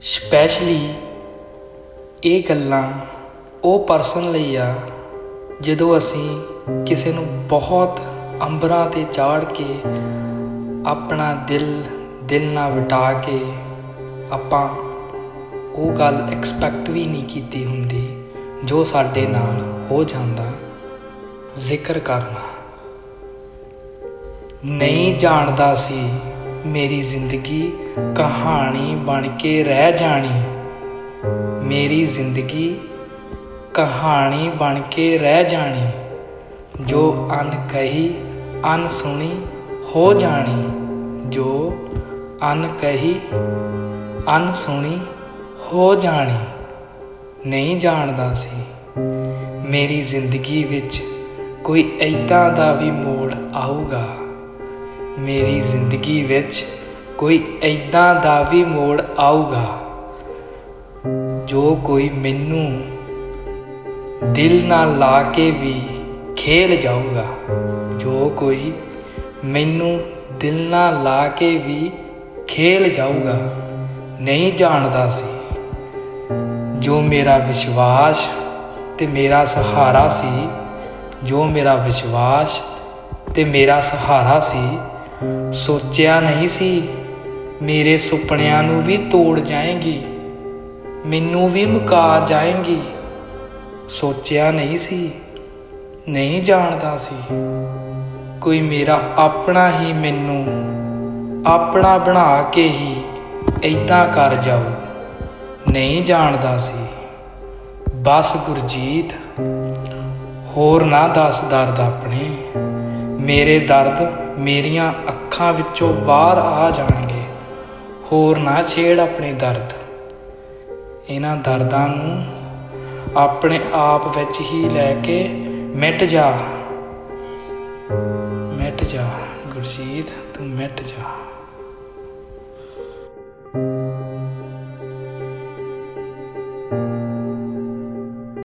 Specially ਇਹ ਗੱਲਾਂ ਉਹ ਪਰਸਨ ਲਈ ਆ ਜਦੋਂ ਅਸੀਂ ਕਿਸੇ ਨੂੰ ਬਹੁਤ ਅੰਬਰਾਂ ਤੇ ਚਾੜ ਕੇ ਆਪਣਾ ਦਿਲ ਦਿਲ ਨਾਲ ਵਟਾ ਕੇ ਆਪਾਂ ਉਹ ਗੱਲ ਐਕਸਪੈਕਟ ਵੀ ਨਹੀਂ ਕੀਤੀ ਹੁੰਦੀ, ਜੋ ਸਾਡੇ ਨਾਲ ਹੋ ਜਾਂਦਾ, ਜ਼ਿਕਰ ਕਰਨਾ। ਨਹੀਂ ਜਾਣਦਾ ਸੀ ਮੇਰੀ ਜ਼ਿੰਦਗੀ ਕਹਾਣੀ ਬਣ ਕੇ ਰਹਿ ਜਾਣੀ। ਮੇਰੀ ਜ਼ਿੰਦਗੀ ਕਹਾਣੀ ਬਣ ਕੇ ਰਹਿ ਜਾਣੀ। ਜੋ ਅਨ ਕਹੀ ਅਨ ਸੁਣੀ ਹੋ ਜਾਣੀ। ਜੋ ਅਨ ਕਹੀ ਅਨ ਸੁਣੀ ਹੋ ਜਾਣੀ। ਨਹੀਂ ਜਾਣਦਾ ਸੀ। ਮੇਰੀ ਜ਼ਿੰਦਗੀ ਵਿੱਚ ਕੋਈ ਐਦਾਂ ਦਾ ਵੀ ਮੋੜ ਆਊਗਾ। ਮੇਰੀ ਜ਼ਿੰਦਗੀ ਵਿੱਚ ਕੋਈ ਐਦਾਂ ਦਾ ਵੀ ਮੋੜ ਆਊਗਾ ਜੋ ਕੋਈ ਮੈਨੂੰ ਦਿਲ ਨਾਲ ਲਾ ਕੇ ਵੀ ਖੇਲ ਜਾਊਗਾ। ਜੋ ਕੋਈ ਮੈਨੂੰ ਦਿਲ ਨਾਲ ਲਾ ਕੇ ਵੀ ਖੇਲ ਜਾਊਗਾ, ਨਹੀਂ ਜਾਣਦਾ ਸੀ। ਜੋ ਮੇਰਾ ਵਿਸ਼ਵਾਸ ਤੇ ਮੇਰਾ ਸਹਾਰਾ ਸੀ, ਜੋ ਮੇਰਾ ਵਿਸ਼ਵਾਸ ਤੇ ਮੇਰਾ ਸਹਾਰਾ ਸੀ ਸੋਚਿਆ ਨਹੀਂ ਸੀ, ਮੇਰੇ ਸੁਪਨਿਆਂ ਨੂੰ ਵੀ ਤੋੜ ਜਾਏਗੀ, ਮੈਨੂੰ ਵੀ ਮੁਕਾ ਜਾਏਗੀ। ਸੋਚਿਆ ਨਹੀਂ ਸੀ, ਨਹੀਂ ਜਾਣਦਾ ਸੀ, ਕੋਈ ਮੇਰਾ ਆਪਣਾ ਹੀ ਮੈਨੂੰ, ਆਪਣਾ ਬਣਾ ਕੇ ਹੀ ਐਦਾਂ ਕਰ ਜਾਊ। ਨਹੀਂ ਜਾਣਦਾ ਸੀ। ਬਸ ਗੁਰਜੀਤ, ਹੋਰ ਨਾ ਦੱਸ ਦਰਦ ਆਪਣੇ, ਮੇਰੇ ਦਰਦ ਮੇਰੀਆਂ ਅੱਖਾਂ ਵਿੱਚੋਂ ਬਾਹਰ ਆ ਜਾਣਗੇ। ਹੋਰ ਨਾ ਛੇੜ ਆਪਣੇ ਦਰਦ। ਇਹਨਾਂ ਦਰਦਾਂ ਨੂੰ ਆਪਣੇ ਆਪ ਵਿੱਚ ਹੀ ਲੈ ਕੇ ਮਿਟ ਜਾ। ਮਿਟ ਜਾ, ਗੁਰਜੀਤ, ਤੂੰ ਮਿਟ ਜਾ।